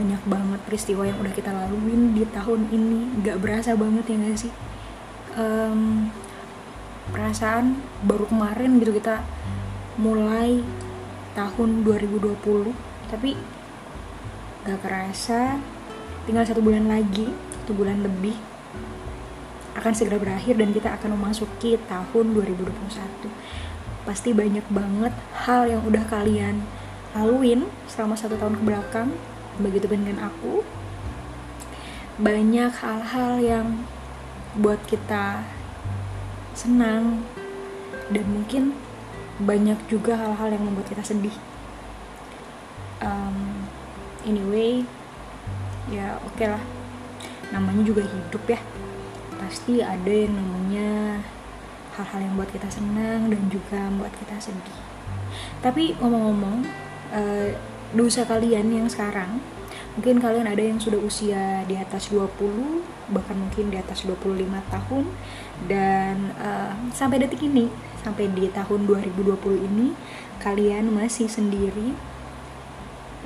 banyak banget peristiwa yang udah kita laluin di tahun ini. Gak berasa banget ya gak sih? Um, perasaan baru kemarin gitu kita mulai tahun 2020 tapi gak kerasa tinggal satu bulan lagi satu bulan lebih akan segera berakhir dan kita akan memasuki tahun 2021 pasti banyak banget hal yang udah kalian laluin selama satu tahun ke belakang begitu dengan aku banyak hal-hal yang buat kita senang dan mungkin banyak juga hal-hal yang membuat kita sedih. Um, anyway ya oke okay lah. Namanya juga hidup ya. Pasti ada yang namanya hal-hal yang buat kita senang dan juga buat kita sedih. Tapi ngomong-ngomong uh, dosa kalian yang sekarang mungkin kalian ada yang sudah usia di atas 20 bahkan mungkin di atas 25 tahun. Dan uh, sampai detik ini sampai di tahun 2020 ini kalian masih sendiri.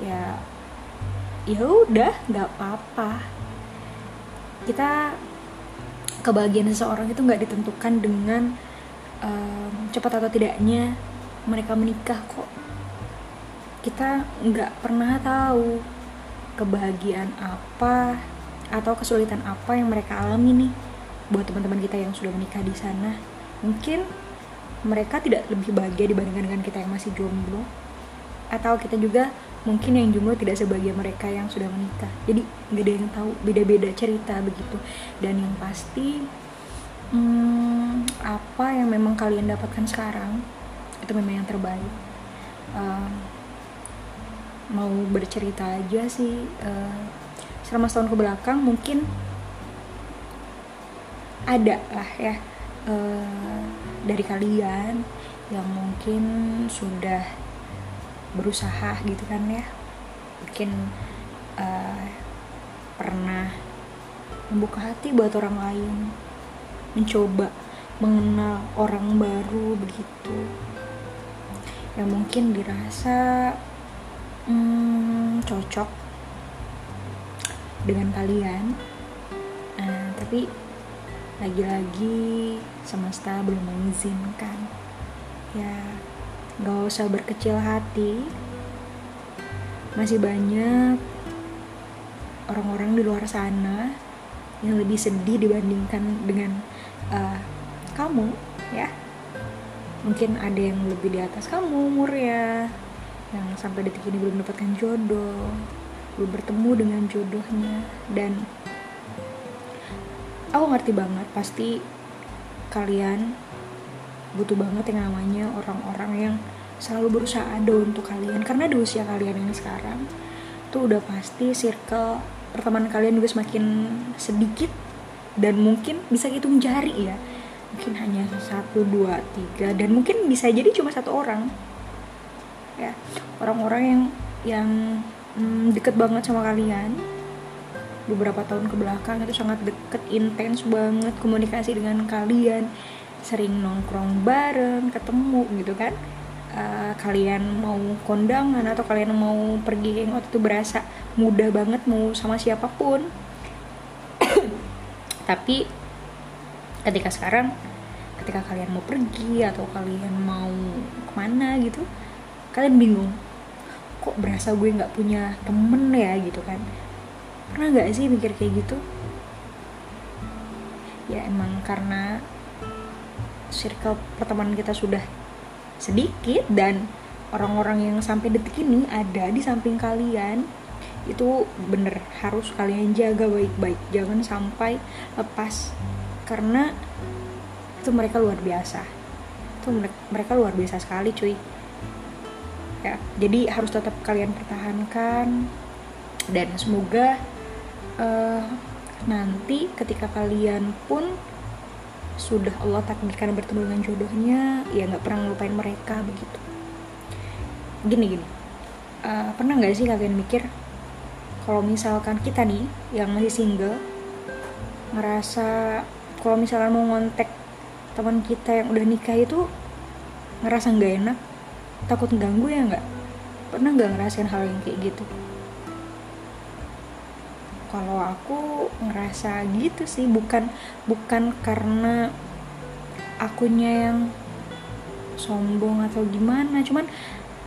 Ya ya udah nggak apa-apa. Kita kebahagiaan seseorang itu nggak ditentukan dengan um, cepat atau tidaknya mereka menikah kok kita nggak pernah tahu kebahagiaan apa atau kesulitan apa yang mereka alami nih buat teman-teman kita yang sudah menikah di sana. Mungkin mereka tidak lebih bahagia dibandingkan dengan kita yang masih jomblo atau kita juga mungkin yang jomblo tidak sebahagia mereka yang sudah menikah. Jadi nggak ada yang tahu beda-beda cerita begitu. Dan yang pasti hmm, apa yang memang kalian dapatkan sekarang itu memang yang terbaik. Uh, mau bercerita aja sih uh, selama setahun ke belakang mungkin ada lah ya uh, dari kalian yang mungkin sudah berusaha gitu kan ya. Mungkin uh, pernah membuka hati buat orang lain mencoba mengenal orang baru begitu. Yang mungkin dirasa hmm, cocok dengan kalian. Uh, tapi lagi-lagi semesta belum mengizinkan. Ya gak usah berkecil hati. Masih banyak orang-orang di luar sana yang lebih sedih dibandingkan dengan uh, kamu ya. Mungkin ada yang lebih di atas kamu umurnya sampai detik ini belum mendapatkan jodoh belum bertemu dengan jodohnya. Dan aku ngerti banget pasti kalian butuh banget yang namanya orang-orang yang selalu berusaha ada untuk kalian. Karena di usia kalian yang sekarang tuh udah pasti circle pertemanan kalian juga semakin sedikit dan mungkin bisa hitung jari ya. Mungkin hanya satu dua tiga dan mungkin bisa jadi cuma satu orang ya orang-orang yang yang hmm, deket banget sama kalian beberapa tahun ke belakang itu sangat deket intens banget komunikasi dengan kalian sering nongkrong bareng ketemu gitu kan. Uh, kalian mau kondangan atau kalian mau pergi hangout itu berasa mudah banget mau sama siapa pun. Tapi ketika sekarang ketika kalian mau pergi atau kalian mau ke mana gitu kalian bingung kok berasa gue nggak punya temen ya gitu kan? Pernah nggak sih mikir kayak gitu? Ya emang karena circle pertemanan kita sudah sedikit dan orang-orang yang sampai detik ini ada di samping kalian itu bener harus kalian jaga baik-baik. Jangan sampai lepas. Karena itu mereka luar biasa. Itu mereka luar biasa sekali cuy ya jadi harus tetap kalian pertahankan. Dan semoga uh, nanti ketika kalian pun sudah Allah takdirkan bertemu dengan jodohnya ya nggak pernah ngelupain mereka begitu. Gini gini. Uh, pernah nggak sih kalian mikir kalau misalkan kita nih yang masih single ngerasa kalau misalkan mau ngontek teman kita yang udah nikah itu ngerasa nggak enak takut ganggu ya nggak? Pernah nggak ngerasain hal yang kayak gitu? Kalau aku ngerasa gitu sih bukan bukan karena akunya yang sombong atau gimana cuman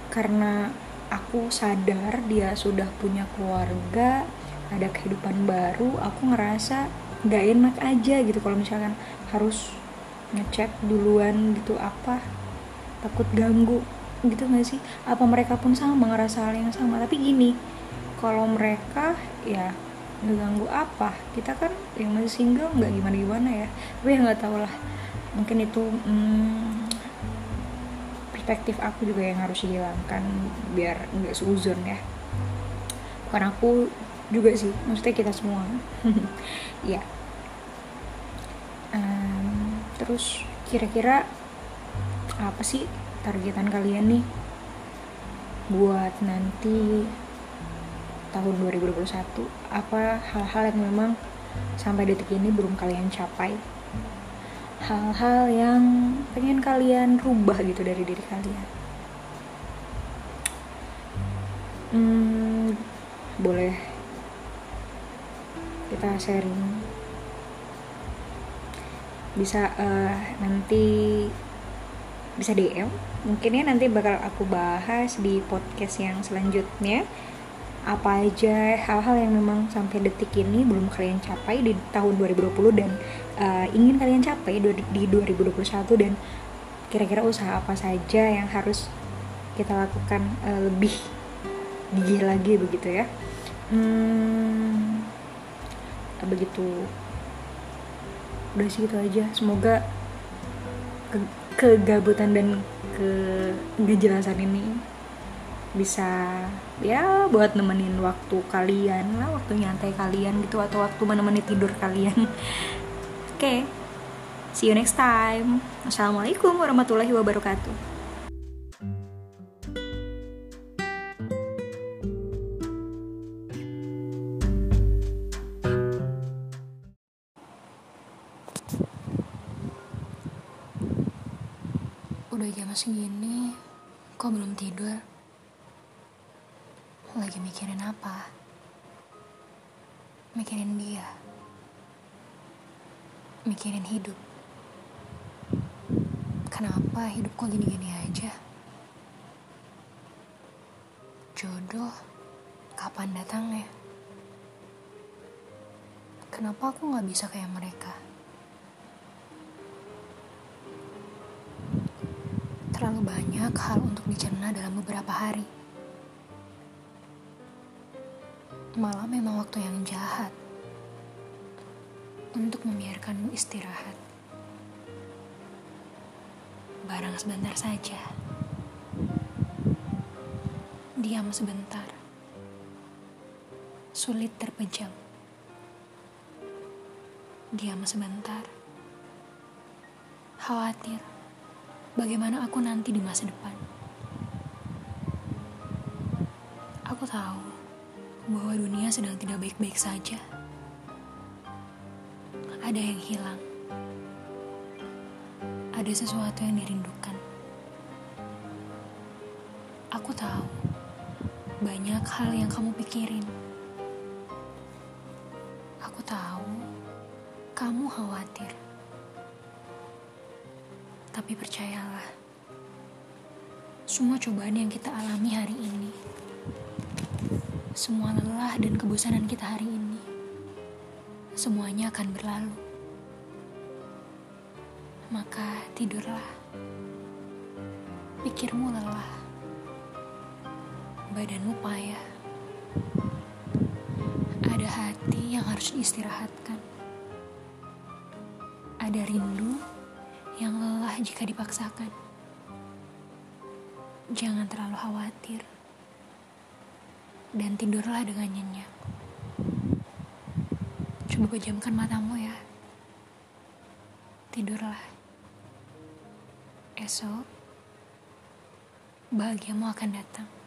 karena aku sadar dia sudah punya keluarga ada kehidupan baru aku ngerasa nggak enak aja gitu kalau misalkan harus ngechat duluan gitu apa takut ganggu gitu gak sih? Apa mereka pun sama ngerasa hal yang sama. Tapi gini kalau mereka ya ngeganggu apa. Kita kan yang masih single nggak gimana gimana ya. Tapi ya nggak tahu lah mungkin itu hmm, perspektif aku juga yang harus dihilangkan biar nggak seuzon ya. Bukan aku juga sih maksudnya kita semua. Ya. Um, terus kira-kira apa sih targetan kalian nih buat nanti tahun 2021 apa hal-hal yang memang sampai detik ini belum kalian capai? Hal-hal yang pengen kalian rubah gitu dari diri kalian? Hmm, boleh kita sharing. Bisa uh, nanti bisa DM mungkin ya nanti bakal aku bahas di podcast yang selanjutnya. Apa aja hal-hal yang memang sampai detik ini belum kalian capai di tahun 2020 dan uh, ingin kalian capai di 2021 dan kira-kira usaha apa saja yang harus kita lakukan uh, lebih gigih lagi begitu ya. Hmm, begitu. Udah sih gitu aja. Semoga kegabutan dan kejelasan ini bisa ya buat nemenin waktu kalian lah waktu nyantai kalian gitu atau waktu menemani tidur kalian oke okay. see you next time assalamualaikum warahmatullahi wabarakatuh Udah jam segini, kok belum tidur? Lagi mikirin apa? Mikirin dia. Mikirin hidup. Kenapa hidup kok gini-gini aja? Jodoh, kapan datangnya? Kenapa aku gak bisa kayak mereka? Terlalu banyak hal untuk dicerna dalam beberapa hari. Malah memang waktu yang jahat untuk membiarkanmu istirahat. Barang sebentar saja. Diam sebentar. Sulit terpejam. Diam sebentar. Khawatir bagaimana aku nanti di masa depan. Aku tahu bahwa dunia sedang tidak baik-baik saja. Ada yang hilang. Ada sesuatu yang dirindukan. Aku tahu banyak hal yang kamu pikirin. Tapi percayalah, semua cobaan yang kita alami hari ini, semua lelah dan kebosanan kita hari ini, semuanya akan berlalu. Maka tidurlah, pikirmu lelah, badanmu payah, ada hati yang harus diistirahatkan, ada rindu yang lelah jika dipaksakan. Jangan terlalu khawatir dan tidurlah dengan nyenyak. Coba pejamkan matamu ya. Tidurlah. Esok bahagiamu akan datang.